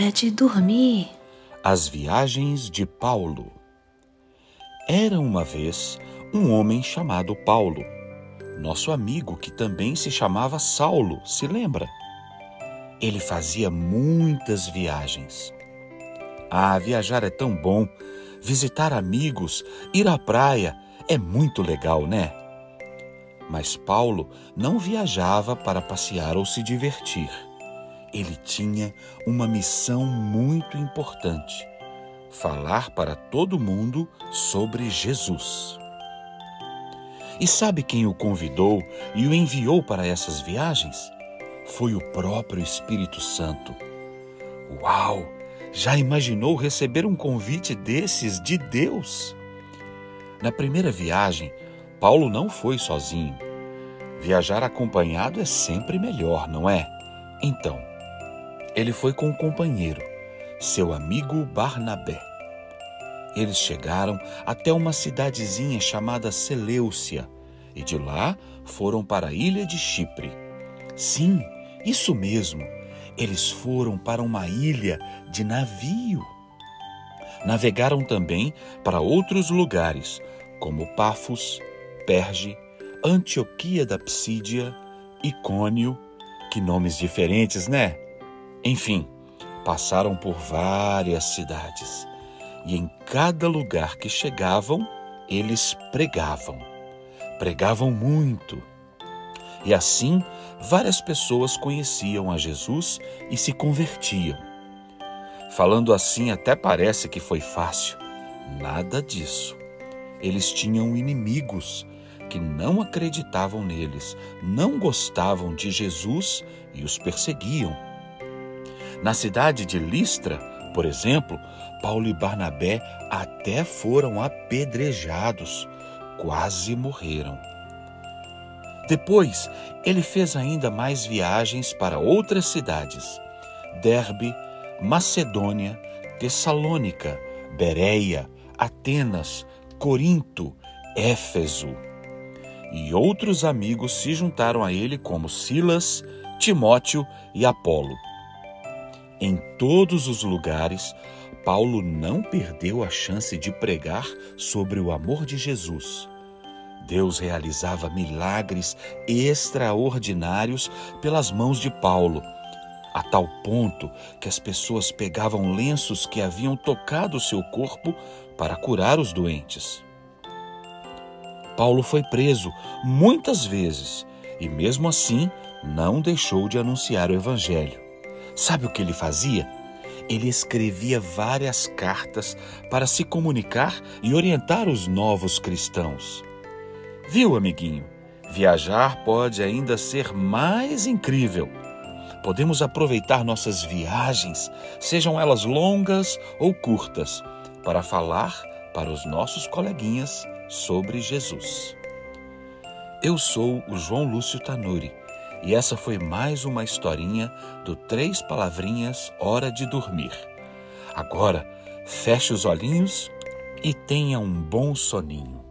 hora de dormir. As viagens de Paulo. Era uma vez um homem chamado Paulo, nosso amigo que também se chamava Saulo, se lembra? Ele fazia muitas viagens. Ah, viajar é tão bom. Visitar amigos, ir à praia é muito legal, né? Mas Paulo não viajava para passear ou se divertir ele tinha uma missão muito importante: falar para todo mundo sobre Jesus. E sabe quem o convidou e o enviou para essas viagens? Foi o próprio Espírito Santo. Uau! Já imaginou receber um convite desses de Deus? Na primeira viagem, Paulo não foi sozinho. Viajar acompanhado é sempre melhor, não é? Então, ele foi com um companheiro, seu amigo Barnabé. Eles chegaram até uma cidadezinha chamada Seleucia e de lá foram para a ilha de Chipre. Sim, isso mesmo, eles foram para uma ilha de navio. Navegaram também para outros lugares, como Pafos, Perge, Antioquia da Psídia, Icônio. Que nomes diferentes, né? Enfim, passaram por várias cidades e em cada lugar que chegavam, eles pregavam. Pregavam muito. E assim, várias pessoas conheciam a Jesus e se convertiam. Falando assim, até parece que foi fácil. Nada disso. Eles tinham inimigos que não acreditavam neles, não gostavam de Jesus e os perseguiam. Na cidade de Listra, por exemplo, Paulo e Barnabé até foram apedrejados, quase morreram. Depois, ele fez ainda mais viagens para outras cidades: Derbe, Macedônia, Tessalônica, Bereia, Atenas, Corinto, Éfeso. E outros amigos se juntaram a ele, como Silas, Timóteo e Apolo. Em todos os lugares, Paulo não perdeu a chance de pregar sobre o amor de Jesus. Deus realizava milagres extraordinários pelas mãos de Paulo, a tal ponto que as pessoas pegavam lenços que haviam tocado seu corpo para curar os doentes. Paulo foi preso muitas vezes e, mesmo assim, não deixou de anunciar o Evangelho. Sabe o que ele fazia? Ele escrevia várias cartas para se comunicar e orientar os novos cristãos. Viu, amiguinho? Viajar pode ainda ser mais incrível. Podemos aproveitar nossas viagens, sejam elas longas ou curtas, para falar para os nossos coleguinhas sobre Jesus. Eu sou o João Lúcio Tanuri e essa foi mais uma historinha do Três Palavrinhas Hora de Dormir. Agora, feche os olhinhos e tenha um bom soninho.